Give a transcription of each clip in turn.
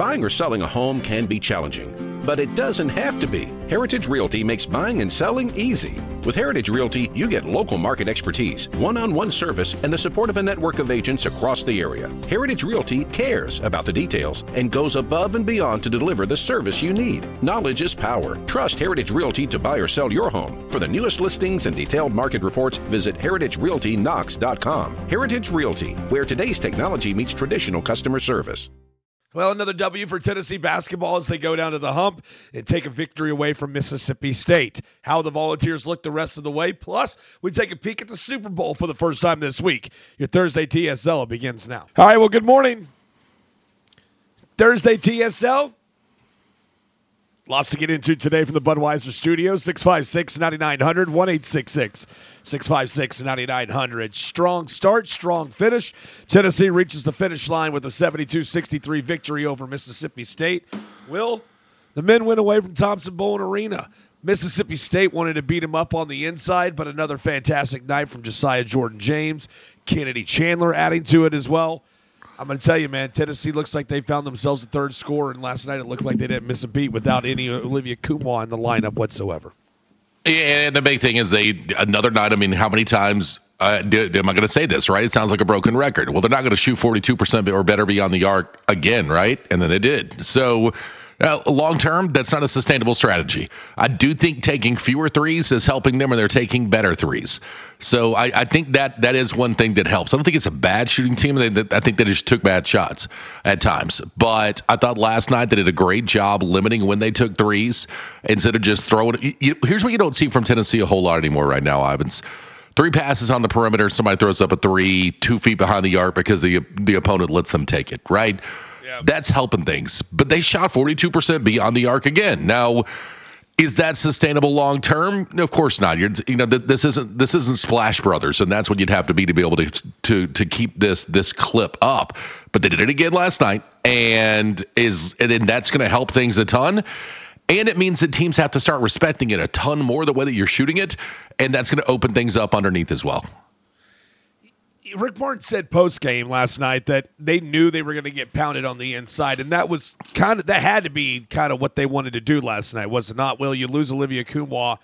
Buying or selling a home can be challenging, but it doesn't have to be. Heritage Realty makes buying and selling easy. With Heritage Realty, you get local market expertise, one on one service, and the support of a network of agents across the area. Heritage Realty cares about the details and goes above and beyond to deliver the service you need. Knowledge is power. Trust Heritage Realty to buy or sell your home. For the newest listings and detailed market reports, visit heritagerealtyknox.com. Heritage Realty, where today's technology meets traditional customer service. Well, another W for Tennessee basketball as they go down to the hump and take a victory away from Mississippi State. How the Volunteers look the rest of the way. Plus, we take a peek at the Super Bowl for the first time this week. Your Thursday TSL begins now. All right, well, good morning. Thursday TSL. Lots to get into today from the Budweiser Studios. 656 9900 1866 656 9900. Strong start, strong finish. Tennessee reaches the finish line with a 72 63 victory over Mississippi State. Will, the men went away from Thompson Boling Arena. Mississippi State wanted to beat him up on the inside, but another fantastic night from Josiah Jordan James. Kennedy Chandler adding to it as well. I'm going to tell you, man, Tennessee looks like they found themselves a third score, and last night it looked like they didn't miss a beat without any Olivier Nkamhoua in the lineup whatsoever. And the big thing is they another night. I mean, how many times uh, do, am I going to say this? Right? It sounds like a broken record. Well, they're not going to shoot 42 percent or better beyond the arc again, right? And then they did. So uh, long term, that's not a sustainable strategy. I do think taking fewer threes is helping them, and they're taking better threes. So I, I think that that is one thing that helps. I don't think it's a bad shooting team. They, they, I think they just took bad shots at times. But I thought last night they did a great job limiting when they took threes instead of just throwing. You, you, here's what you don't see from Tennessee a whole lot anymore right now, Ivans. Three passes on the perimeter, somebody throws up a three, two feet behind the arc because the the opponent lets them take it. Right. That's helping things. But they shot 42% beyond the arc again. Now, is that sustainable long term? Of course not. You're, you know, this isn't this isn't Splash Brothers, and that's what you'd have to be to be able to to to keep this this clip up. But they did it again last night, and is and that's going to help things a ton. And it means that teams have to start respecting it a ton more the way that you're shooting it, and that's going to open things up underneath as well. Rick Martin said post game last night that they knew they were going to get pounded on the inside, and that was kind of that had to be kind of what they wanted to do last night, was it not? Will you lose Olivier Nkamhoua?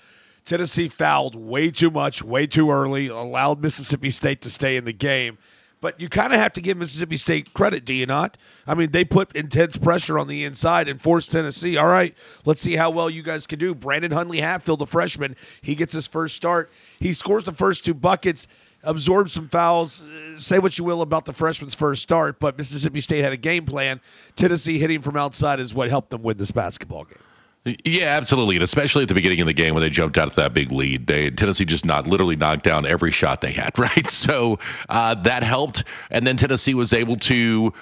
Tennessee fouled way too much, way too early, allowed Mississippi State to stay in the game. But you kind of have to give Mississippi State credit, do you not? I mean, they put intense pressure on the inside and forced Tennessee. All right, let's see how well you guys can do. Brandon Huntley Hatfield, the freshman, he gets his first start. He scores the first two buckets absorbed some fouls. Say what you will about the freshman's first start, but Mississippi State had a game plan. Tennessee hitting from outside is what helped them win this basketball game. Yeah, absolutely, and especially at the beginning of the game when they jumped out of that big lead, they Tennessee just not literally knocked down every shot they had, right? So uh, that helped, and then Tennessee was able to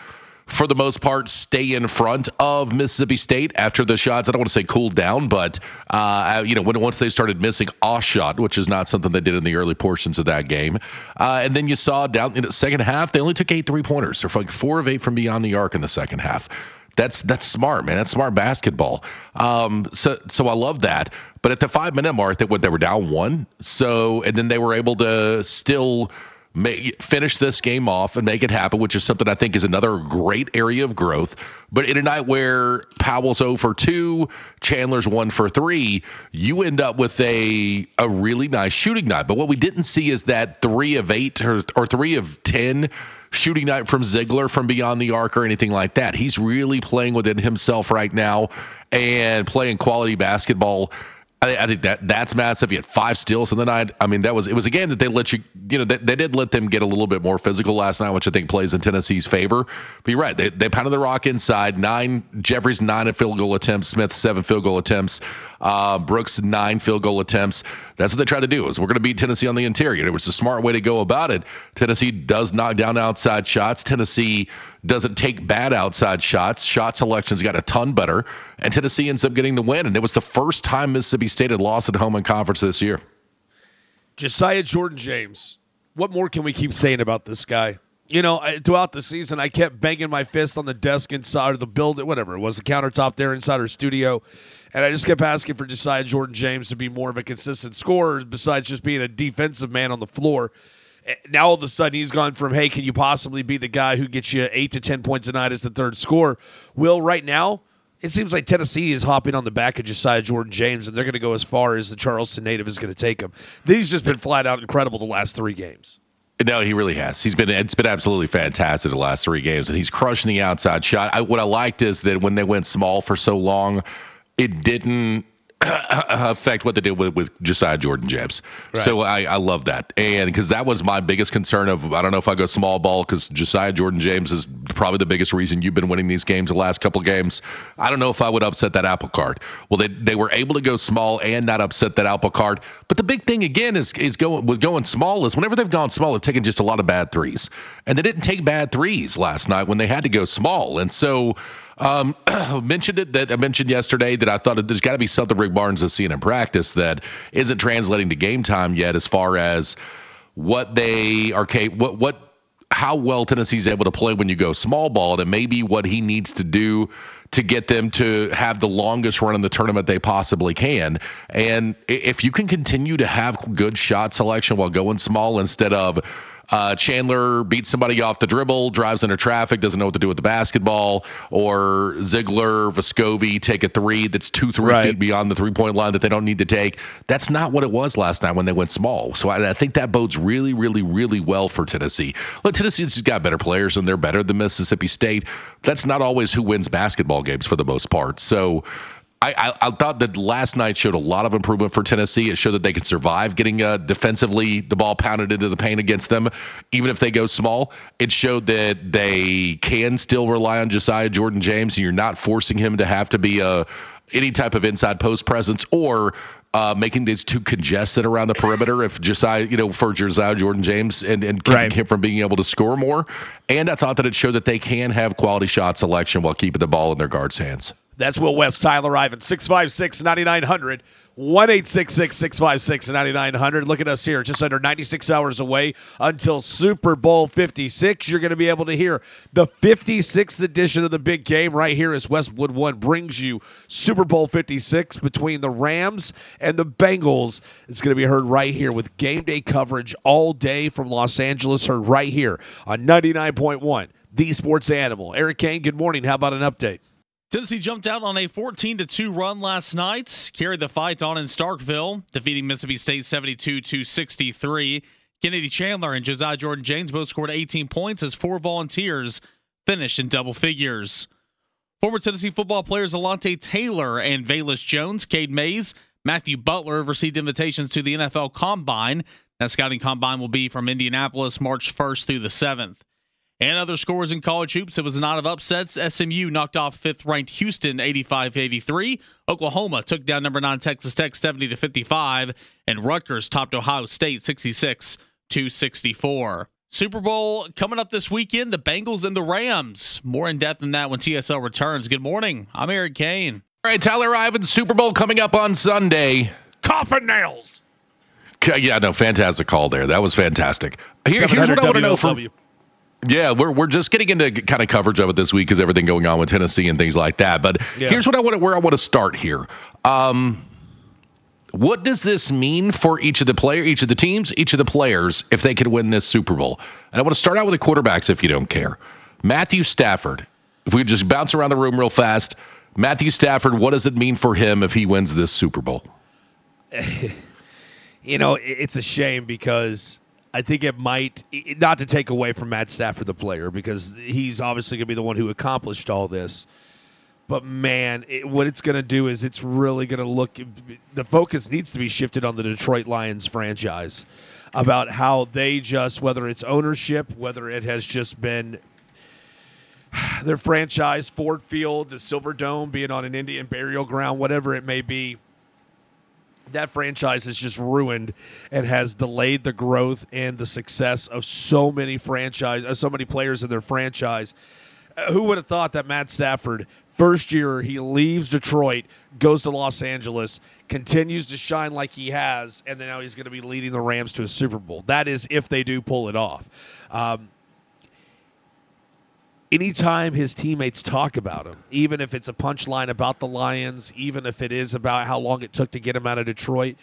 for the most part, stay in front of Mississippi State after the shots. I don't want to say cooled down, but uh, you know, when once they started missing a shot, which is not something they did in the early portions of that game, uh, and then you saw down in the second half, they only took eight three pointers. They're like four of eight from beyond the arc in the second half. That's that's smart, man. That's smart basketball. Um, so so I love that. But at the five minute mark, that what they were down one. So and then they were able to still finish this game off and make it happen, which is something I think is another great area of growth. But in a night where Powell's 0 for 2, Chandler's 1 for 3, you end up with a a really nice shooting night. But what we didn't see is that 3 of 8 or, or 3 of 10 shooting night from Zeigler from beyond the arc or anything like that. He's really playing within himself right now and playing quality basketball I, I, think that that's massive. You had five steals in the night. I mean, that was it was a game that they let you, you know, they, they did let them get a little bit more physical last night, which I think plays in Tennessee's favor. But you're right, they, they pounded the rock inside. Nine Jeffries nine field goal attempts, Smith seven field goal attempts, uh, Brooks nine field goal attempts. That's what they tried to do. Is we're going to beat Tennessee on the interior. It was a smart way to go about it. Tennessee does knock down outside shots. Tennessee doesn't take bad outside shots. Shot selection's got a ton better, and Tennessee ends up getting the win. And it was the first time Mississippi State had lost at home in conference this year. Josiah Jordan James. What more can we keep saying about this guy? You know, throughout the season, I kept banging my fist on the desk inside of the building, whatever it was, the countertop there inside our studio. And I just kept asking for Josiah Jordan James to be more of a consistent scorer besides just being a defensive man on the floor. Now all of a sudden he's gone from hey, can you possibly be the guy who gets you eight to ten points a night as the third score? Will right now it seems like Tennessee is hopping on the back of Josiah Jordan James, and they're going to go as far as the Charleston native is going to take him. He's just been flat out incredible the last three games. No, he really has. He's been it's been absolutely fantastic the last three games, and he's crushing the outside shot. I, what I liked is that when they went small for so long, it didn't Uh, affect what they did with, with Josiah Jordan James. Right. So I, I love that. And because that was my biggest concern of, I don't know if I go small ball because Josiah Jordan James is probably the biggest reason you've been winning these games the last couple games. I don't know if I would upset that apple cart. Well, they, they were able to go small and not upset that apple cart. But the big thing again is, is going with going small is whenever they've gone small, they've taken just a lot of bad threes. And they didn't take bad threes last night when they had to go small. And so um, mentioned it that I mentioned yesterday that I thought there's got to be something Rick Barnes has seen in practice that isn't translating to game time yet, as far as what they are what what how well Tennessee's able to play when you go small ball, and maybe what he needs to do to get them to have the longest run in the tournament they possibly can. And if you can continue to have good shot selection while going small instead of uh, Chandler beats somebody off the dribble, drives into traffic, doesn't know what to do with the basketball, or Zeigler, Vescovi take a three that's two, three right. feet beyond the three point line that they don't need to take. That's not what it was last night when they went small. So I, I think that bodes really, really, really well for Tennessee. Look, Tennessee's got better players and they're better than Mississippi State. That's not always who wins basketball games for the most part. So I, I, I, thought that last night showed a lot of improvement for Tennessee. It showed that they can survive getting uh, defensively the ball pounded into the paint against them, even if they go small. It showed that they can still rely on Josiah Jordan James, and you're not forcing him to have to be a uh, any type of inside post presence or uh, making these too congested around the perimeter if Josiah, you know, for Josiah Jordan James and, and keeping right. him from being able to score more. And I thought that it showed that they can have quality shot selection while keeping the ball in their guards' hands. That's Will West, Tyler Ivan, 656 9900. 1 656 9900. Look at us here, just under 96 hours away until Super Bowl 56. You're going to be able to hear the 56th edition of the big game right here as Westwood One brings you Super Bowl 56 between the Rams and the Bengals. It's going to be heard right here with game day coverage all day from Los Angeles, heard right here on 99.1, the sports animal. Eric Kane, good morning. How about an update? Tennessee jumped out on a 14 2 run last night, carried the fight on in Starkville, defeating Mississippi State 72 63. Kennedy Chandler and Josiah Jordan James both scored 18 points as four volunteers finished in double figures. Former Tennessee football players Alontae Taylor and Velus Jones, Cade Mays, Matthew Butler received invitations to the NFL Combine. That scouting combine will be from Indianapolis March 1st through the 7th. And other scores in college hoops. It was a night of upsets. SMU knocked off fifth ranked Houston 85 83. Oklahoma took down number nine Texas Tech 70 to 55. And Rutgers topped Ohio State 66 to 64. Super Bowl coming up this weekend. The Bengals and the Rams. More in depth than that when TSL returns. Good morning. I'm Eric Kane. All right, Tyler Ivan, Super Bowl coming up on Sunday. Coffin nails. Yeah, no, fantastic call there. That was fantastic. Here, here's what I want to know from. Yeah, we're we're just getting into kind of coverage of it this week because everything going on with Tennessee and things like that. But yeah. here's what I want to where I want to start here. Um, what does this mean for each of the player, each of the teams, each of the players if they could win this Super Bowl? And I want to start out with the quarterbacks if you don't care. Matthew Stafford. If we just bounce around the room real fast, Matthew Stafford, what does it mean for him if he wins this Super Bowl? you know, it's a shame because I think it might not to take away from Matt Stafford, the player, because he's obviously going to be the one who accomplished all this. But man, it, what it's going to do is it's really going to look. The focus needs to be shifted on the Detroit Lions franchise about how they just, whether it's ownership, whether it has just been their franchise, Ford Field, the Silver Dome being on an Indian burial ground, whatever it may be that franchise is just ruined and has delayed the growth and the success of so many franchise, uh, so many players in their franchise. Uh, who would have thought that Matt Stafford, first year he leaves Detroit, goes to Los Angeles, continues to shine like he has, and then now he's going to be leading the Rams to a Super Bowl. That is if they do pull it off. Um, anytime his teammates talk about him, even if it's a punchline about the Lions, even if it is about how long it took to get him out of Detroit,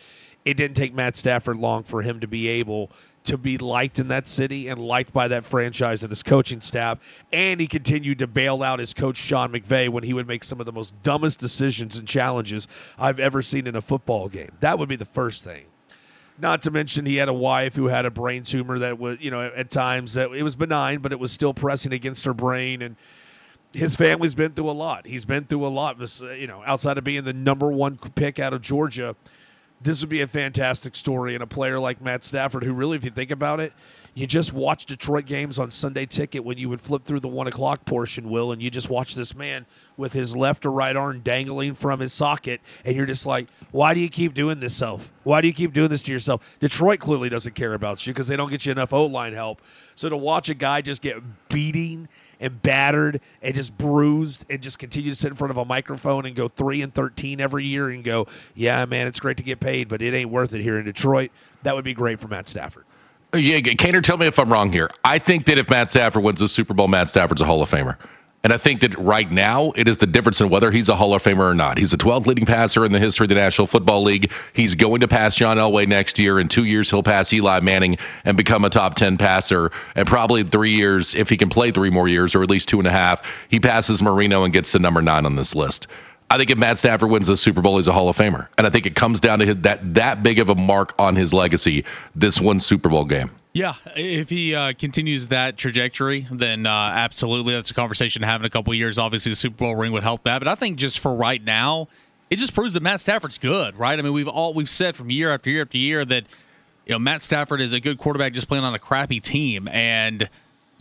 it didn't take Matt Stafford long for him to be able to be liked in that city and liked by that franchise and his coaching staff. And he continued to bail out his coach, Sean McVay, when he would make some of the most dumbest decisions and challenges I've ever seen in a football game. That would be the first thing. Not to mention he had a wife who had a brain tumor that was, you know, at times that it was benign, but it was still pressing against her brain. And his family's been through a lot. He's been through a lot. Uh, you know, outside of being the number one pick out of Georgia, this would be a fantastic story. And a player like Matt Stafford, who really, if you think about it, you just watch Detroit games on Sunday Ticket when you would flip through the one o'clock portion, Will, and you just watch this man with his left or right arm dangling from his socket, and you're just like, why do you keep doing this self? Why do you keep doing this to yourself? Detroit clearly doesn't care about you because they don't get you enough O line help. So to watch a guy just get beating and battered and just bruised and just continue to sit in front of a microphone and go three and thirteen every year and go, yeah, man, it's great to get paid, but it ain't worth it here in Detroit. That would be great for Matt Stafford. Yeah, Kaner, tell me if I'm wrong here. I think that if Matt Stafford wins the Super Bowl, Matt Stafford's a Hall of Famer. And I think that right now it is the difference in whether he's a Hall of Famer or not. He's the 12th leading passer in the history of the National Football League. He's going to pass John Elway next year. In two years, he'll pass Eli Manning and become a top 10 passer. And probably three years, if he can play three more years, or at least two and a half, he passes Marino and gets to number nine on this list. I think if Matt Stafford wins the Super Bowl, he's a Hall of Famer. And I think it comes down to that that big of a mark on his legacy this one Super Bowl game. Yeah, if he uh, continues that trajectory, then uh, absolutely, that's a conversation to have in a couple years. Obviously, the Super Bowl ring would help that, but I think just for right now, it just proves that Matt Stafford's good, right? I mean, we've all we've said from year after year after year that you know Matt Stafford is a good quarterback just playing on a crappy team, and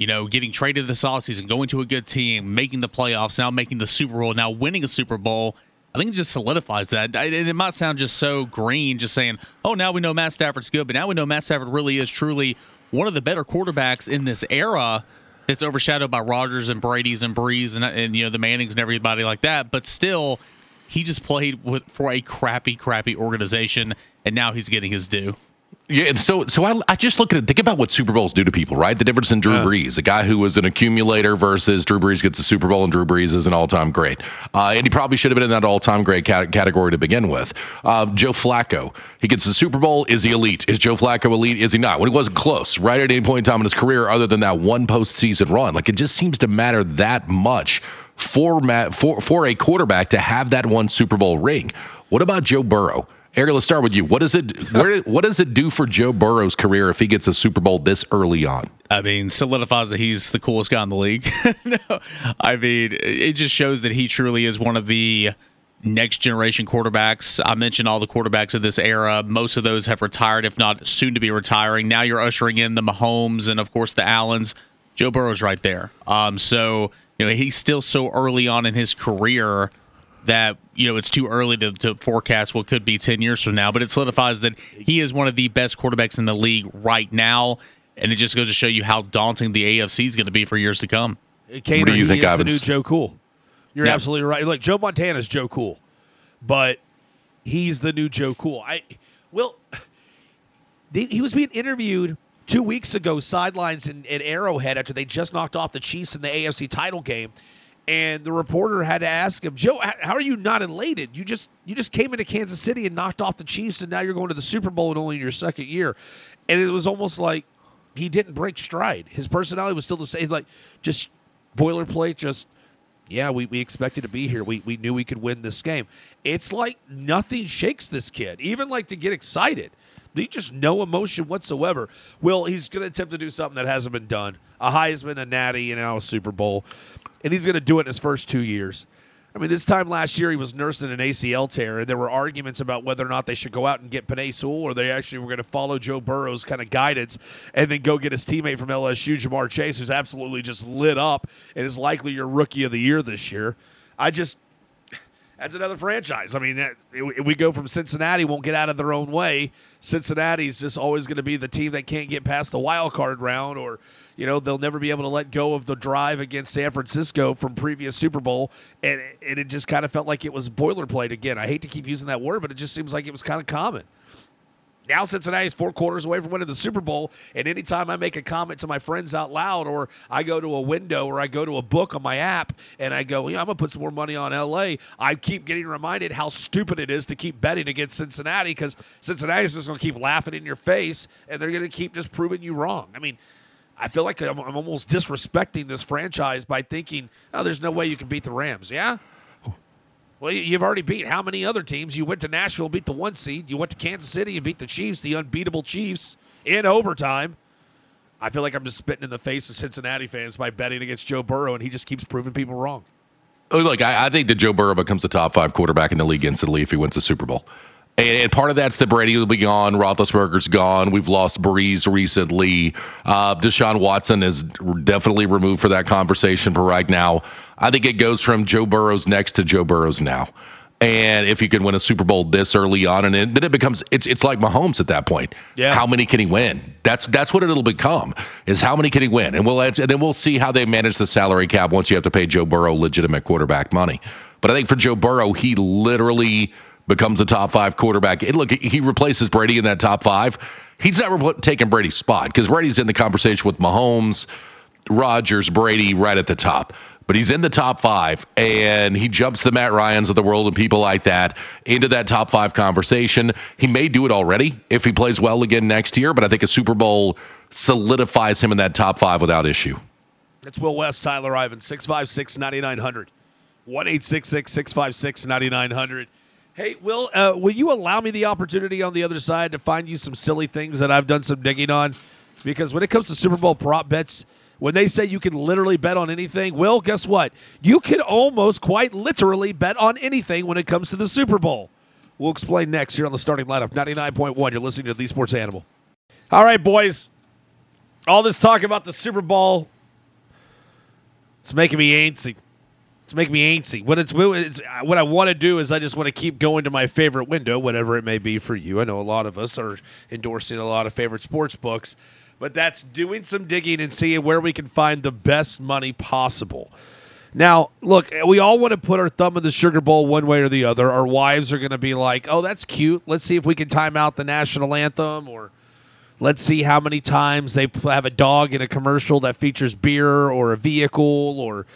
you know getting traded this offseason, going to a good team, making the playoffs, now making the Super Bowl, now winning a Super Bowl I think it just solidifies that. It might sound just so green, just saying, "Oh, now we know Matt Stafford's good," but now we know Matt Stafford really is truly one of the better quarterbacks in this era. That's overshadowed by Rodgers and Brady's and Brees and, and you know the Mannings and everybody like that. But still, he just played with for a crappy, crappy organization, and now he's getting his due. Yeah, so so I, I just look at it. Think about what Super Bowls do to people, right? The difference in Drew yeah. Brees, a guy who was an accumulator versus Drew Brees gets a Super Bowl, and Drew Brees is an all-time great. Uh, and he probably should have been in that all-time great cat- category to begin with. Uh, Joe Flacco, he gets the Super Bowl. Is he elite? Is Joe Flacco elite? Is he not? When he wasn't close, right at any point in time in his career, other than that one postseason run, like it just seems to matter that much for Matt, for for a quarterback to have that one Super Bowl ring. What about Joe Burrow? Eric, let's start with you. What does it where, what does it do for Joe Burrow's career if he gets a Super Bowl this early on? I mean, solidifies that he's the coolest guy in the league. no, I mean, it just shows that he truly is one of the next generation quarterbacks. I mentioned all the quarterbacks of this era. Most of those have retired, if not soon to be retiring. Now you're ushering in the Mahomes and, of course, the Allens. Joe Burrow's right there. Um, so you know he's still so early on in his career that you know it's too early to, to, forecast what could be 10 years from now but it solidifies that he is one of the best quarterbacks in the league right now and it just goes to show you how daunting the AFC is going to be for years to come. Kaner, what do you think, is the new Joe Cool. You're yeah. absolutely right. Look, Joe Montana's Joe Cool, but he's the new Joe Cool. I well, he was being interviewed two weeks ago, sidelines in, in Arrowhead after they just knocked off the Chiefs in the AFC title game, and the reporter had to ask him, "Joe, how are you not elated? You just you just came into Kansas City and knocked off the Chiefs, and now you're going to the Super Bowl in only your second year." And it was almost like he didn't break stride. His personality was still the same. Like just boilerplate, just yeah, we, we expected to be here. We, we knew we could win this game. It's like nothing shakes this kid, even like to get excited. He just no emotion whatsoever. Will he's going to attempt to do something that hasn't been done? A Heisman, a Natty, and now a Super Bowl and he's going to do it in his first two years. I mean, this time last year he was nursing an ACL tear, and there were arguments about whether or not they should go out and get Penei Sewell or they actually were going to follow Joe Burrow's kind of guidance and then go get his teammate from LSU, Ja'Marr Chase, who's absolutely just lit up and is likely your rookie of the year this year. I just that's another franchise. I mean, that, we go from Cincinnati won't get out of their own way. Cincinnati's just always going to be the team that can't get past the wild card round, or you know they'll never be able to let go of the drive against San Francisco from previous Super Bowl, and, and it just kind of felt like it was boilerplate again. I hate to keep using that word, but it just seems like it was kind of common. Now Cincinnati is four quarters away from winning the Super Bowl, and anytime I make a comment to my friends out loud, or I go to a window, or I go to a book on my app, and I go, I'm gonna put some more money on LA. I keep getting reminded how stupid it is to keep betting against Cincinnati because Cincinnati is just gonna keep laughing in your face, and they're gonna keep just proving you wrong. I mean. I feel like I'm, I'm almost disrespecting this franchise by thinking, oh, there's no way you can beat the Rams. Yeah? Well, you've already beat how many other teams? You went to Nashville, beat the one seed. You went to Kansas City and beat the Chiefs, the unbeatable Chiefs, in overtime. I feel like I'm just spitting in the face of Cincinnati fans by betting against Joe Burrow, and he just keeps proving people wrong. Oh, look, I, I think that Joe Burrow becomes the top five quarterback in the league instantly if he wins the Super Bowl. And, part of that's that Brady will be gone. Roethlisberger's gone. We've lost Brees recently. Uh, Deshaun Watson is definitely removed for that conversation for right now. I think it goes from Joe Burrow's next to Joe Burrow's now. And if you can win a Super Bowl this early on, and then it becomes it's it's like Mahomes at that point. Yeah. How many can he win? That's that's what it'll become. Is how many can he win? And we'll and then we'll see how they manage the salary cap once you have to pay Joe Burrow legitimate quarterback money. But I think for Joe Burrow, he literally becomes a top five quarterback. And look, he replaces Brady in that top five. He's not taking Brady's spot because Brady's in the conversation with Mahomes, Rodgers, Brady right at the top but he's in the top five and he jumps the Matt Ryans of the world and people like that into that top five conversation. He may do it already if he plays well again next year, but I think a Super Bowl solidifies him in that top five without issue. That's Will West, Tyler Ivan, 656 9900. 1 656 9900. Hey, Will, uh, will you allow me the opportunity on the other side to find you some silly things that I've done some digging on? Because when it comes to Super Bowl prop bets, when they say you can literally bet on anything, well, guess what? You can almost quite literally bet on anything when it comes to the Super Bowl. We'll explain next here on the starting lineup. 99.1. You're listening to the Sports Animal. All right, boys. All this talk about the Super Bowl, it's making me antsy. It's making me antsy. What it's, it's what I want to do is I just want to keep going to my favorite window, whatever it may be for you. I know a lot of us are endorsing a lot of favorite sports books but that's doing some digging and seeing where we can find the best money possible. Now, look, we all want to put our thumb in the Sugar Bowl one way or the other. Our wives are going to be like, "Oh, that's cute. Let's see if we can time out the national anthem or let's see how many times they have a dog in a commercial that features beer or a vehicle or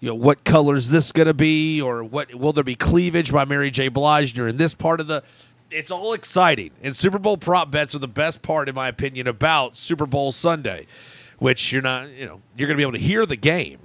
you know what color is this going to be or what will there be cleavage by Mary J. Blige during this part of the it's all exciting. And Super Bowl prop bets are the best part, in my opinion, about Super Bowl Sunday, which you're not, you know, you're going to be able to hear the game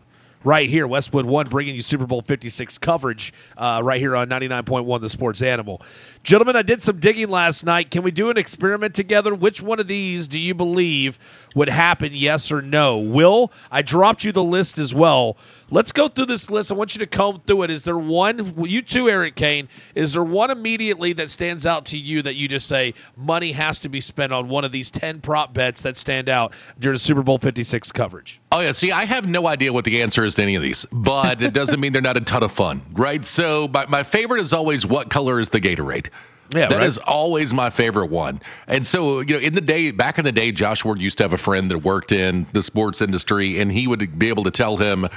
right here. Westwood One bringing you Super Bowl 56 coverage uh, right here on 99.1 The Sports Animal. Gentlemen, I did some digging last night. Can we do an experiment together? Which one of these do you believe would happen, yes or no? Will, I dropped you the list as well. Let's go through this list. I want you to comb through it. Is there one, you too, Eric Kane, is there one immediately that stands out to you that you just say money has to be spent on one of these 10 prop bets that stand out during Super Bowl 56 coverage? Oh, yeah. See, I have no idea what the answer is to any of these, but it doesn't mean they're not a ton of fun, right? So, my, my favorite is always what color is the Gatorade? Yeah, that right. is always my favorite one. And so, you know, in the day back in the day, Josh Ward used to have a friend that worked in the sports industry, and he would be able to tell him,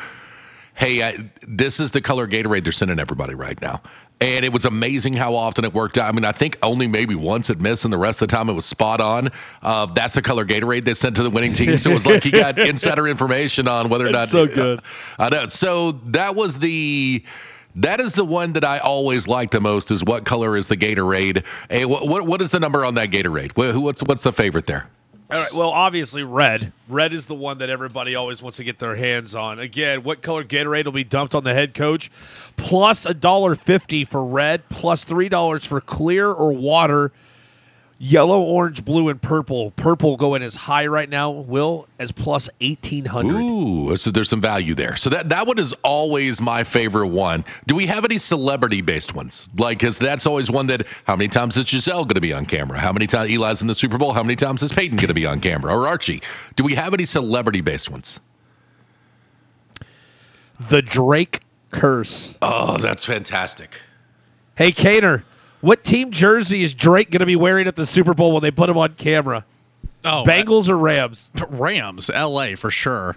"Hey, I, this is the color Gatorade they're sending everybody right now." And it was amazing how often it worked out. I mean, I think only maybe once it missed, and the rest of the time it was spot on. Uh, that's the color Gatorade they sent to the winning team. So it was like he got insider information on whether or not. so good. Uh, I know. So that was the that is the one that I always like the most. Is what color is the Gatorade? Hey, what what, what is the number on that Gatorade? what's what's the favorite there? All right. Well, obviously red. Red is the one that everybody always wants to get their hands on. Again, what color Gatorade will be dumped on the head coach? Plus a dollar fifty for red. Plus three dollars for clear or water Yellow, orange, blue, and purple. Purple going as high right now, Will, as plus 1800. Ooh, so there's some value there. So that, that one is always my favorite one. Do we have any celebrity based ones? Like, because that's always one that, how many times is Gisele going to be on camera? How many times Eli's in the Super Bowl? How many times is Peyton going to be on camera? Or Archie? Do we have any celebrity based ones? The Drake curse. Oh, that's fantastic. Hey, Cater. What team jersey is Drake going to be wearing at the Super Bowl when they put him on camera? Oh, Bengals or Rams? Rams, L.A. for sure.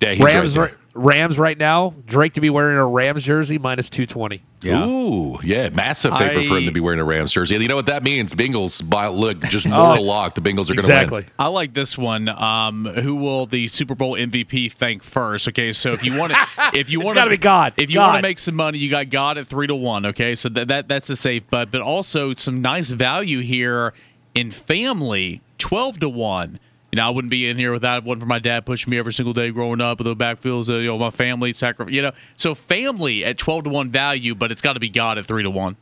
Yeah, Rams, right Rams right now. Drake to be wearing a Rams jersey minus 220. Yeah. Ooh, yeah, massive favorite I, for him to be wearing a Rams jersey. And you know what that means? Bengals by look just more oh, lock. The Bengals are going to win. exactly. win. I like this one. Um, who will the Super Bowl MVP thank first? Okay, so if you want to, if you want to be God, if you want to make some money, you got God at three to one. Okay, so that, that that's a safe bet, but also some nice value here in family, twelve to one. You know, I wouldn't be in here without one for my dad pushing me every single day growing up with the backfields. Uh, you know, my family sacrifice. You know, so family at twelve to one value, but it's got to be God at three to one.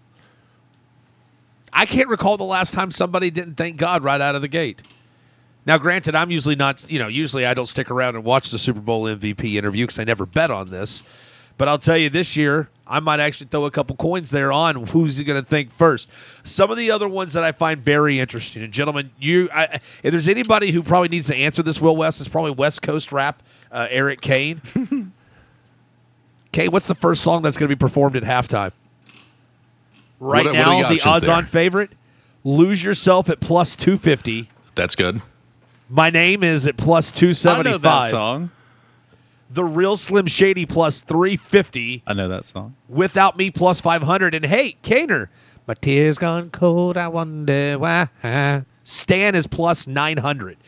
I can't recall the last time somebody didn't thank God right out of the gate. Now, granted, I'm usually not. You know, usually I don't stick around and watch the Super Bowl MVP interview because I never bet on this. But I'll tell you, this year I might actually throw a couple coins there on who's he going to think first. Some of the other ones that I find very interesting, and gentlemen, you, I, if there's anybody who probably needs to answer this, Will West, it's probably West Coast rap, uh, Eric Kane. Kane, what's the first song that's going to be performed at halftime? Right what, now, what the odds-on favorite, "Lose Yourself" at plus two fifty. That's good. My name is at plus two seventy five. I know that song. The Real Slim Shady plus 350. I know that song. Without Me plus 500. And hey, Kaner, my tears gone cold. I wonder why. Stan is plus 900.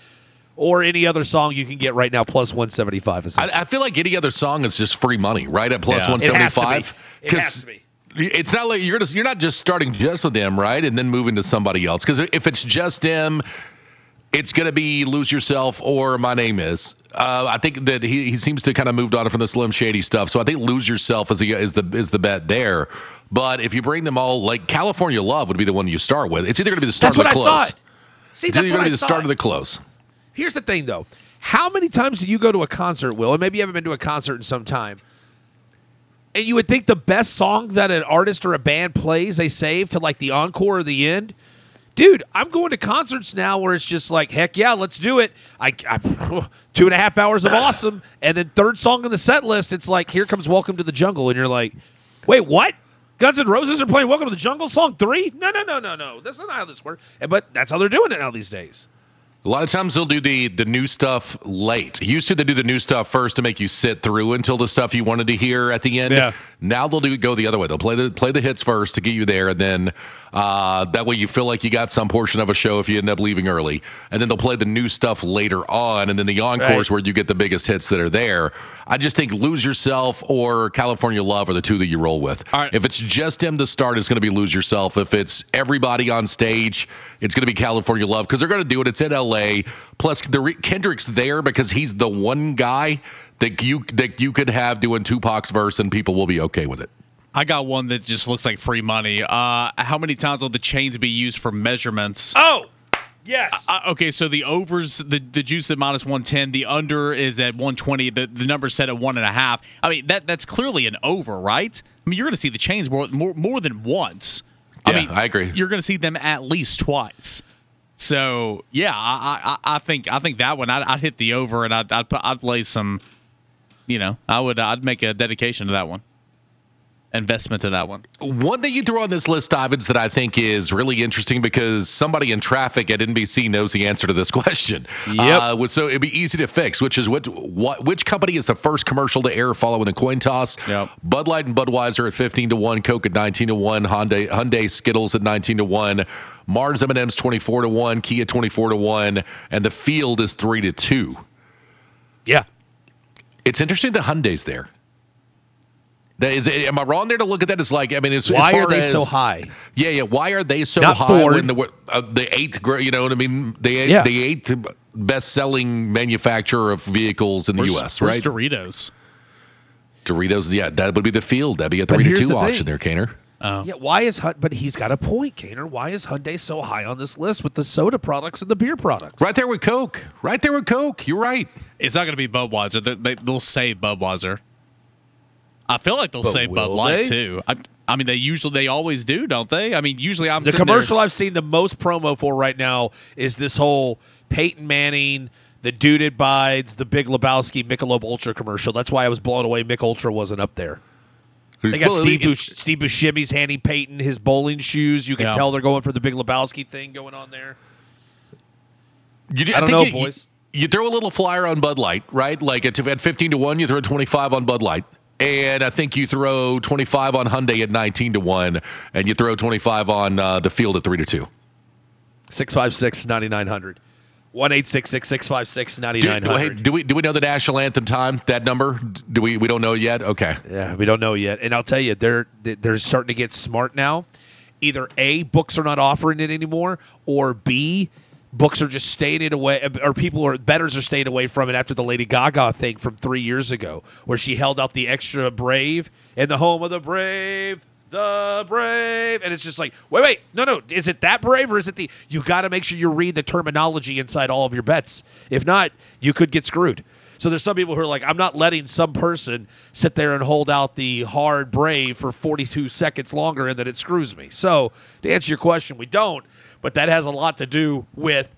Or any other song you can get right now, plus 175. I, I feel like any other song is just free money, right? At plus yeah. 175. It has to be. It's not like you're just you're not just starting just with them, right? And then moving to somebody else. Because if it's just them, it's going to be lose yourself or my name is. Uh, I think that he, he seems to kind of moved on from the Slim Shady stuff. So I think lose yourself is the is the is the bet there. But if you bring them all, like California Love would be the one you start with. It's either going to be the start that's or the close. I thought. See, it's that's either going to be the start or the close. Here's the thing, though. How many times do you go to a concert, Will? And maybe you haven't been to a concert in some time. And you would think the best song that an artist or a band plays, they save to like the encore or the end dude, I'm going to concerts now where it's just like, heck yeah, let's do it. I, I two and a half hours of awesome, and then third song in the set list, it's like, here comes Welcome to the Jungle, and you're like, wait, what? Guns N' Roses are playing Welcome to the Jungle song three? No, no, no, no, no. That's not how this works. But that's how they're doing it now these days. A lot of times they'll do the the new stuff late. Used to they do the new stuff first to make you sit through until the stuff you wanted to hear at the end. Yeah. Now they'll do go the other way. They'll play the play the hits first to get you there, and then uh, that way you feel like you got some portion of a show if you end up leaving early. And then they'll play the new stuff later on, and then the encores right. where you get the biggest hits that are there. I just think Lose Yourself or California Love are the two that you roll with. If it's just him to start, it's going to be Lose Yourself. If it's everybody on stage, it's going to be California Love because they're going to do it. It's in LA. Plus, the, Kendrick's there because he's the one guy that you that you could have doing Tupac's verse and people will be okay with it. I got one that just looks like free money. Uh, how many times will the chains be used for measurements? Oh, yes. Uh, uh okay, so the overs, the, the juice at minus 110, the under is at 120, the, the number set at one and a half. I mean, that that's clearly an over, right? I mean, you're going to see the chains more, more, more than once. Yeah, I mean, I agree. You're going to see them at least twice. So yeah, I, I, I think I think that one I'd, I'd hit the over and I'd I'd, I'd play some, you know, I would I'd make a dedication to that one investment to that one. One thing you throw on this list, Ivans, that I think is really interesting because somebody in traffic at NBC knows the answer to this question. Yep. Uh, so it'd be easy to fix, which is what, what which company is the first commercial to air following the coin toss? Yep. Bud Light and Budweiser at 15 to 1, Coke at 19 to 1, Hyundai, Hyundai Skittles at 19 to 1. Mars M&M's 24 to 1, Kia 24 to 1, and the field is 3 to 2. Yeah. It's interesting that Hyundai's there. Is it, am I wrong there to look at that? It's like I mean, it's why as are they as, so high? Yeah, yeah. Why are they so Not high Ford. when the uh, the eighth, you know what I mean? The yeah. the eighth best selling manufacturer of vehicles in the where's, U.S. Right? Doritos. Doritos, yeah, that would be the field. That'd be a three to two the auction thing. there, Kaner. Oh. Yeah, why is Hunt? But he's got a point, Kaner. Why is Hyundai so high on this list with the soda products and the beer products? Right there with Coke. Right there with Coke. You're right. It's not going to be Budweiser. They, they, they'll save Budweiser. I feel like they'll but say Bud Light they? too. I, I, mean, they usually they always do, don't they? I mean, usually I'm the commercial there. I've seen the most promo for right now is this whole Peyton Manning, the dude it bides, the Big Lebowski Michelob Ultra commercial. That's why I was blown away. Mich Ultra wasn't up there. They got well, Steve, Bush, Steve Buscemi's handing Peyton his bowling shoes. You can yeah. tell they're going for the Big Lebowski thing going on there. You, I don't I know, you, boys you throw a little flyer on Bud Light, right? Like at, at 15 to 1, you throw 25 on Bud Light. And I think you throw 25 on Hyundai at 19 to 1, and you throw 25 on uh, the field at 3 to 2. 656 9900. 1 656 9900. Do we, do we know the national anthem time, that number? Do we, we don't know yet? Okay. Yeah, we don't know yet. And I'll tell you, they're, they're starting to get smart now. Either A, books are not offering it anymore, or B, books are just staying it away, or people are betters are staying away from it after the Lady Gaga thing from three years ago, where she held out the extra brave in the home of the brave, the brave, and it's just like, wait, wait, no, no, is it that brave or is it the? You got to make sure you read the terminology inside all of your bets. If not, you could get screwed. So there's some people who are like, I'm not letting some person sit there and hold out the hard brave for 42 seconds longer and then it screws me. So to answer your question, we don't but that has a lot to do with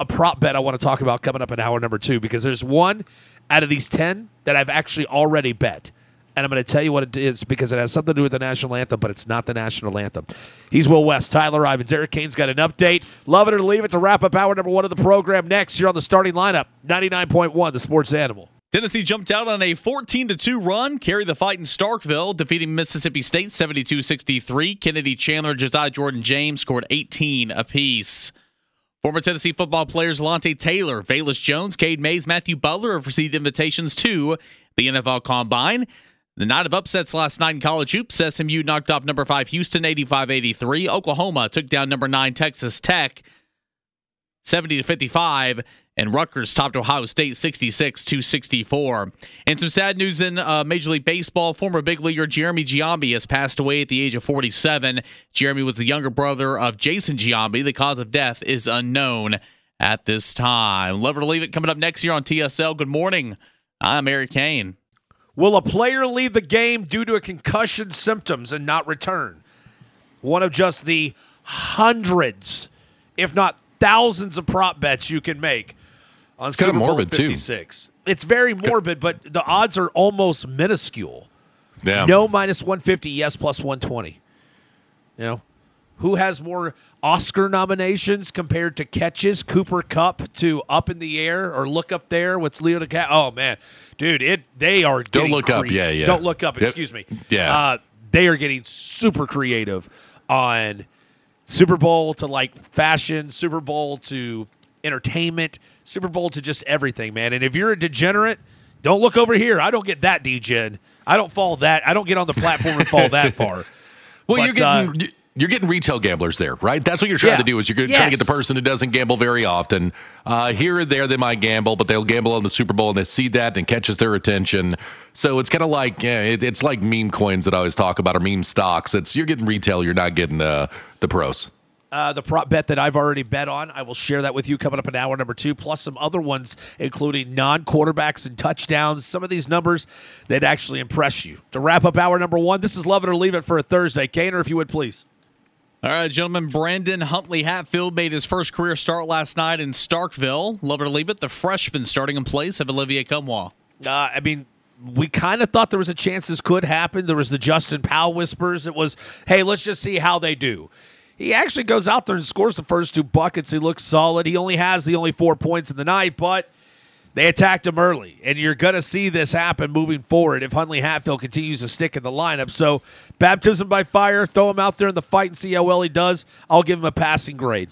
a prop bet I want to talk about coming up in hour number two because there's one out of these 10 that I've actually already bet. And I'm going to tell you what it is because it has something to do with the national anthem, but it's not the national anthem. He's Will West, Tyler Ivins. Eric Kane's got an update. Love it or leave it to wrap up hour number one of the program next. You're on the starting lineup, 99.1, the sports animal. Tennessee jumped out on a 14 2 run, carried the fight in Starkville, defeating Mississippi State 72 63. Kennedy Chandler, Josiah Jordan James scored 18 apiece. Former Tennessee football players Alontae Taylor, Velus Jones, Cade Mays, Matthew Butler have received invitations to the NFL Combine. The night of upsets last night in college hoops, SMU knocked off number 5 Houston 85 83. Oklahoma took down number 9 Texas Tech 70 to 55 and Rutgers topped Ohio State 66 to 64. And some sad news in uh, Major League Baseball. Former big leaguer Jeremy Giambi has passed away at the age of 47. Jeremy was the younger brother of Jason Giambi. The cause of death is unknown at this time. Love or leave it coming up next year on TSL. Good morning. I'm Eric Kane. Will a player leave the game due to a concussion symptoms and not return? One of just the hundreds, if not thousands of prop bets you can make on it's Super Bowl morbid 56. Too. It's very morbid, but the odds are almost minuscule. Yeah. No minus 150, yes plus 120. You know, who has more Oscar nominations compared to catches? Cooper Kupp to up in the air or look up there? What's Leo DiCaprio? Oh man, dude, it they are. Don't look up. Yeah, yeah. Don't look up. Excuse me. Yeah. Uh, they are getting super creative on Super Bowl to like fashion, Super Bowl to entertainment, Super Bowl to just everything, man. And if you're a degenerate, don't look over here. I don't get that degen. I don't fall that. I don't get on the platform and fall that far. well, but, you're getting. Uh, you're getting retail gamblers there, right? That's what you're trying yeah. to do. Is you're yes. trying to get the person who doesn't gamble very often. Uh, here or there, they might gamble, but they'll gamble on the Super Bowl, and they see that and catches their attention. So it's kind of like yeah, it, it's like meme coins that I always talk about, or meme stocks. It's you're getting retail, you're not getting uh, the pros uh, the prop bet that I've already bet on. I will share that with you coming up in hour number two, plus some other ones, including non quarterbacks and touchdowns. Some of these numbers that actually impress you. To wrap up hour number one, this is Love It or Leave It for a Thursday. Kaner, if you would please. All right, gentlemen. Brandon Huntley Hatfield made his first career start last night in Starkville. Love it or leave it. The freshman starting in place of Olivier Nkamhoua. Uh, I mean, we kind of thought there was a chance this could happen. There was the Justin Powell whispers. It was, hey, let's just see how they do. He actually goes out there and scores the first two buckets. He looks solid. He only has the only four points in the night, but they attacked him early. And you're going to see this happen moving forward if Huntley Hatfield continues to stick in the lineup. So, baptism by fire, throw him out there in the fight and see how well he does. I'll give him a passing grade.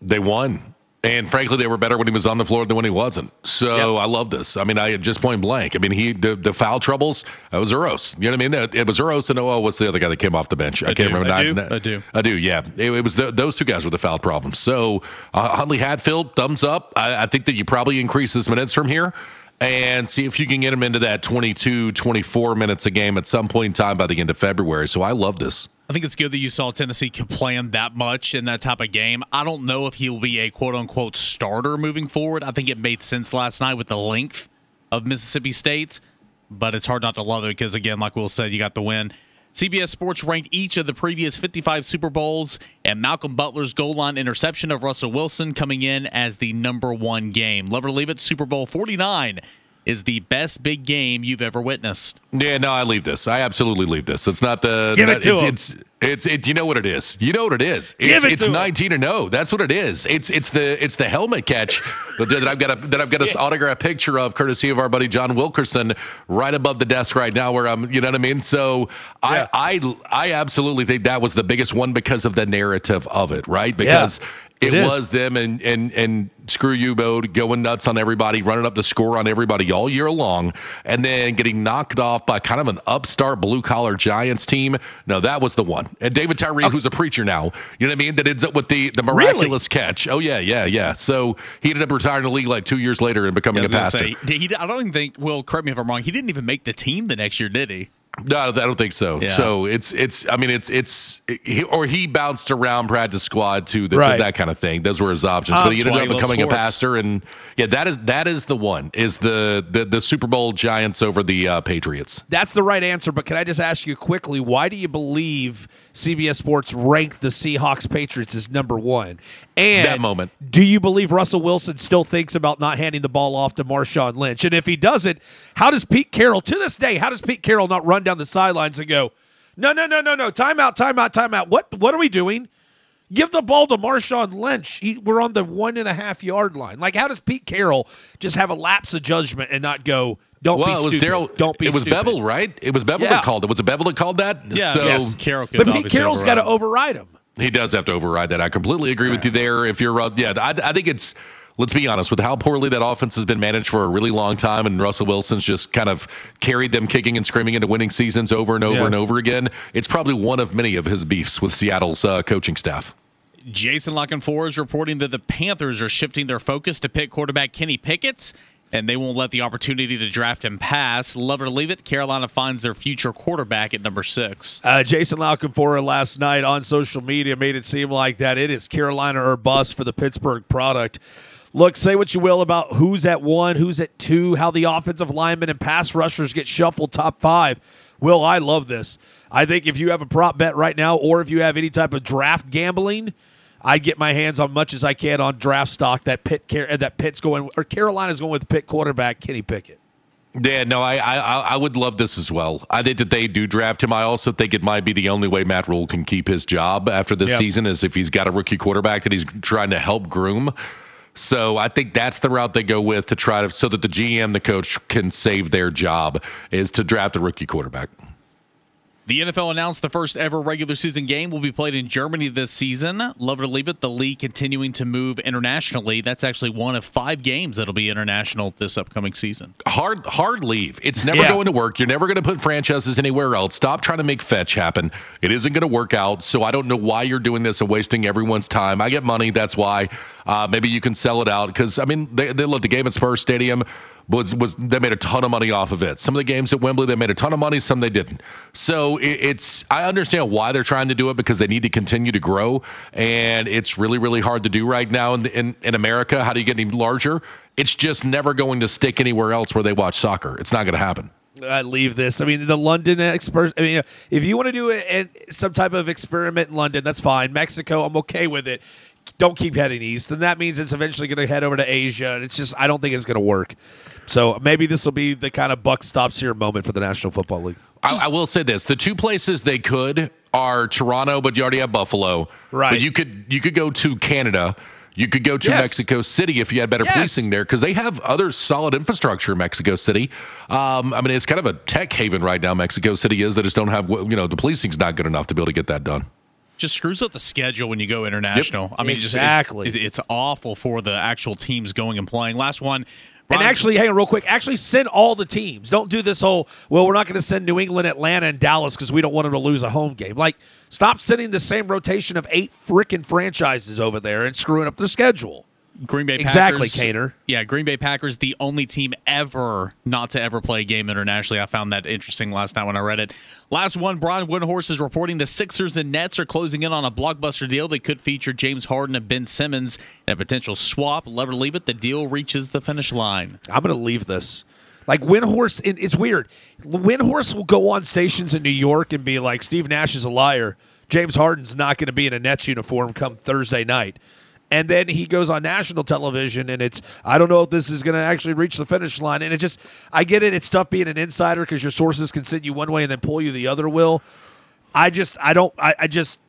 They won. And frankly, they were better when he was on the floor than when he wasn't. So yep. I love this. I mean, I just point blank. I mean, he the, the foul troubles. That was Uros. You know what I mean? It was Uros and oh, what's the other guy that came off the bench? I, I can't do. remember. I do. I do. I do. Yeah, it, it was the, those two guys were the foul problems. So uh, Huntley Hatfield, thumbs up. I, I think that you probably increase his minutes from here and see if you can get him into that 22, 24 minutes a game at some point in time by the end of February. So I love this. I think it's good that you saw Tennessee plan that much in that type of game. I don't know if he'll be a quote unquote starter moving forward. I think it made sense last night with the length of Mississippi State, but it's hard not to love it because, again, like Will said, you got the win. CBS Sports ranked each of the previous 55 Super Bowls and Malcolm Butler's goal line interception of Russell Wilson coming in as the number one game. Love or leave it, Super Bowl 49 is the best big game you've ever witnessed. Yeah, no, I leave this. I absolutely leave this. It's not the. Give not, it to it's, him. It's, It's it. You know what it is. You know what it is. It's it it's. 19 to oh. no. That's what it is. It's it's the it's the helmet catch that I've got a that I've got this autograph picture of, courtesy of our buddy John Wilkerson, right above the desk right now, where I'm. You know what I mean? So Yeah. I I I absolutely think that was the biggest one because of the narrative of it, right? Because. It It, was them and and and screw you, Bode, going nuts on everybody, running up the score on everybody all year long, and then getting knocked off by kind of an upstart blue collar Giants team. No, that was the one. And David Tyree, who's a preacher now, you know what I mean? That ends up with the the miraculous catch. Oh yeah, yeah, yeah. So he ended up retiring the league like two years later and becoming was a pastor. say, did he, I don't even think. Will correct me if I'm wrong. He didn't even make the team the next year, did he? No, I don't think so. Yeah. So it's it's. I mean, it's it's he, or he bounced around practice squad to the, Right. that kind of thing. Those were his options. Um, but he ended up becoming a pastor, and yeah, that is that is the one. Is the the the Super Bowl Giants over the uh, Patriots? That's the right answer, but can I just ask you quickly, why do you believe CBS Sports ranked the Seahawks Patriots as number one? And That moment. do you believe Russell Wilson still thinks about not handing the ball off to Marshawn Lynch? And if he doesn't, how does Pete Carroll, to this day, how does Pete Carroll not run down the sidelines and go, no, no, no, no, no, timeout, timeout, timeout. What what are we doing? Give the ball to Marshawn Lynch. He, we're on the one and a half yard line. Like, how does Pete Carroll just have a lapse of judgment and not go, don't well, be it was stupid. Darrell. Don't be It was stupid. Bevell, right? It was Bevell Yeah. that called it. Was it Bevell that called that? Yeah, So yes. Carroll but Pete Carroll's got to override him. He does have to override that. I completely agree with you there. If you're, uh, yeah, I, I think it's. Let's be honest with how poorly that offense has been managed for a really long time, and Russell Wilson's just kind of carried them kicking and screaming into winning seasons over and over Yeah. and over again. It's probably one of many of his beefs with Seattle's uh, coaching staff. Jason La Canfora is reporting that the Panthers are shifting their focus to pick quarterback Kenny Pickett, and they won't let the opportunity to draft him pass. Love it or leave it, Carolina finds their future quarterback at number six. Uh, Jason La Canfora last night on social media made it seem like that it is Carolina or bust for the Pittsburgh product. Look, say what you will about who's at one, who's at two, how the offensive linemen and pass rushers get shuffled top five. Will, I love this. I think if you have a prop bet right now, or if you have any type of draft gambling, I get my hands on much as I can on draft stock that Pitt Car- uh, that Pitt's going or Carolina's going with Pitt quarterback Kenny Pickett. Yeah, no, I, I I would love this as well. I think that they do draft him. I also think it might be the only way Matt Rhule can keep his job after this Yep. season is if he's got a rookie quarterback that he's trying to help groom. So I think that's the route they go with to try to so that the GM, the coach, can save their job is to draft a rookie quarterback. The NFL announced the first ever regular season game will be played in Germany this season. Love it or leave it, the league continuing to move internationally. That's actually one of five games that'll be international this upcoming season. hard hard leave. It's never Yeah. going to work. You're never going to put franchises anywhere else. Stop trying to make fetch happen. It isn't going to work out. So I don't know why you're doing this and wasting everyone's time. I get money. That's why. Uh, maybe you can sell it out because I mean they they look the game at Spurs Stadium was was they made a ton of money off of it. Some of the games at Wembley they made a ton of money. Some they didn't. So it, it's I understand why they're trying to do it because they need to continue to grow and it's really really hard to do right now in in, in America. How do you get any larger? It's just never going to stick anywhere else where they watch soccer. It's not going to happen. I leave this. I mean, the London expert. I mean, if you want to do it, some type of experiment in London, that's fine. Mexico, I'm okay with it. Don't keep heading east, and that means it's eventually going to head over to Asia. And it's just, I don't think it's going to work. So maybe this will be the kind of buck stops here moment for the National Football League. I, I will say this: the two places they could are Toronto, but you already have Buffalo. Right. But you could you could go to Canada. You could go to Yes. Mexico City if you had better Yes. policing there, because they have other solid infrastructure in Mexico City. Um, I mean, it's kind of a tech haven right now. Mexico City is. They just don't have, you know, the policing's not good enough to be able to get that done. Just screws up the schedule when you go international. I mean, just- it- Exactly. it- it's awful for the actual teams going and playing. Last one. And actually, hang on real quick. Actually, send all the teams. Don't do this whole, well, we're not going to send New England, Atlanta, and Dallas because we don't want them to lose a home game. Like, stop sending the same rotation of eight freaking franchises over there and screwing up the schedule. Green Bay Exactly, Packers. Caner. Yeah, Green Bay Packers, the only team ever not to ever play a game internationally. I found that interesting last night when I read it. Last one, Brian Windhorst is reporting the Sixers and Nets are closing in on a blockbuster deal that could feature James Harden and Ben Simmons in a potential swap. Love or leave it, the deal reaches the finish line. I'm going to leave this. Like Windhorst, it's weird. Windhorst will go on stations in New York and be like, Steve Nash is a liar. James Harden's not going to be in a Nets uniform come Thursday night. And then he goes on national television and it's, I don't know if this is going to actually reach the finish line. And it just, I get it. It's tough being an insider because your sources can send you one way and then pull you the other, Will. I just I don't I, I just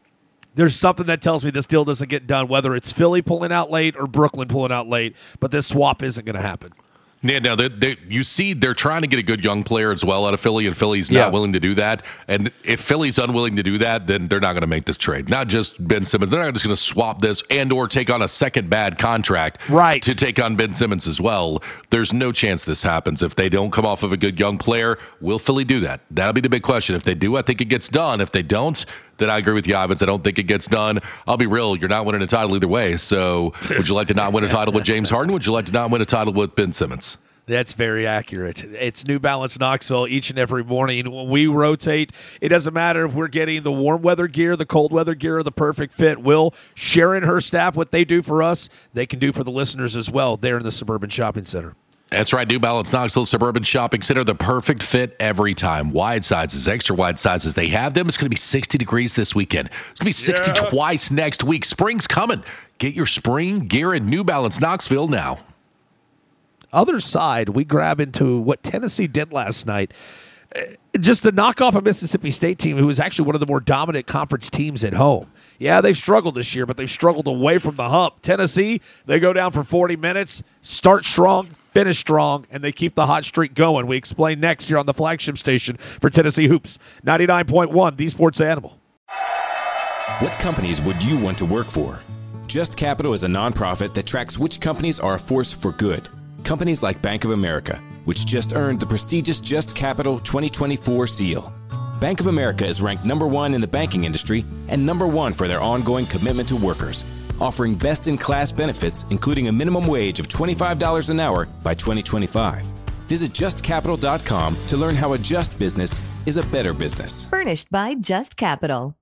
there's something that tells me this deal doesn't get done, whether it's Philly pulling out late or Brooklyn pulling out late. But this swap isn't going to happen. Yeah, now they, they, you see, they're trying to get a good young player as well out of Philly, and Philly's not Yeah. willing to do that. And if Philly's unwilling to do that, then they're not going to make this trade. Not just Ben Simmons; they're not just going to swap this and/or take on a second bad contract, Right. To take on Ben Simmons as well. There's no chance this happens if they don't come off of a good young player. Will Philly do that? That'll be the big question. If they do, I think it gets done. If they don't, then I agree with you, Ivans. I don't think it gets done. I'll be real. You're not winning a title either way. So, would you like to not win a title with James Harden? Would you like to not win a title with Ben Simmons? That's very accurate. It's New Balance Knoxville each and every morning. When we rotate, it doesn't matter if we're getting the warm weather gear, the cold weather gear, the perfect fit. Will Sharon, her staff, what they do for us, they can do for the listeners as well there in the Suburban Shopping Center. That's right. New Balance Knoxville Suburban Shopping Center, the perfect fit every time. Wide sizes, extra wide sizes. They have them. It's going to be 60 degrees this weekend. It's going to be 60 Yes. twice next week. Spring's coming. Get your spring gear at New Balance Knoxville now. Other side, we grab into what Tennessee did last night. Uh, Just to knock off a Mississippi State team who was actually one of the more dominant conference teams at home. Yeah, they've struggled this year, but they've struggled away from the hump. Tennessee, they go down for 40 minutes, start strong, finish strong, and they keep the hot streak going. We explain next here on the flagship station for Tennessee Hoops, 99.1, the Sports Animal. What companies would you want to work for? Just Capital is a nonprofit that tracks which companies are a force for good. Companies like Bank of America, which just earned the prestigious Just Capital 2024 seal. Bank of America is ranked number one in the banking industry and number one for their ongoing commitment to workers, offering best in class benefits, including a minimum wage of $25 an hour by 2025. Visit justcapital.com to learn how a just business is a better business. Furnished by Just Capital.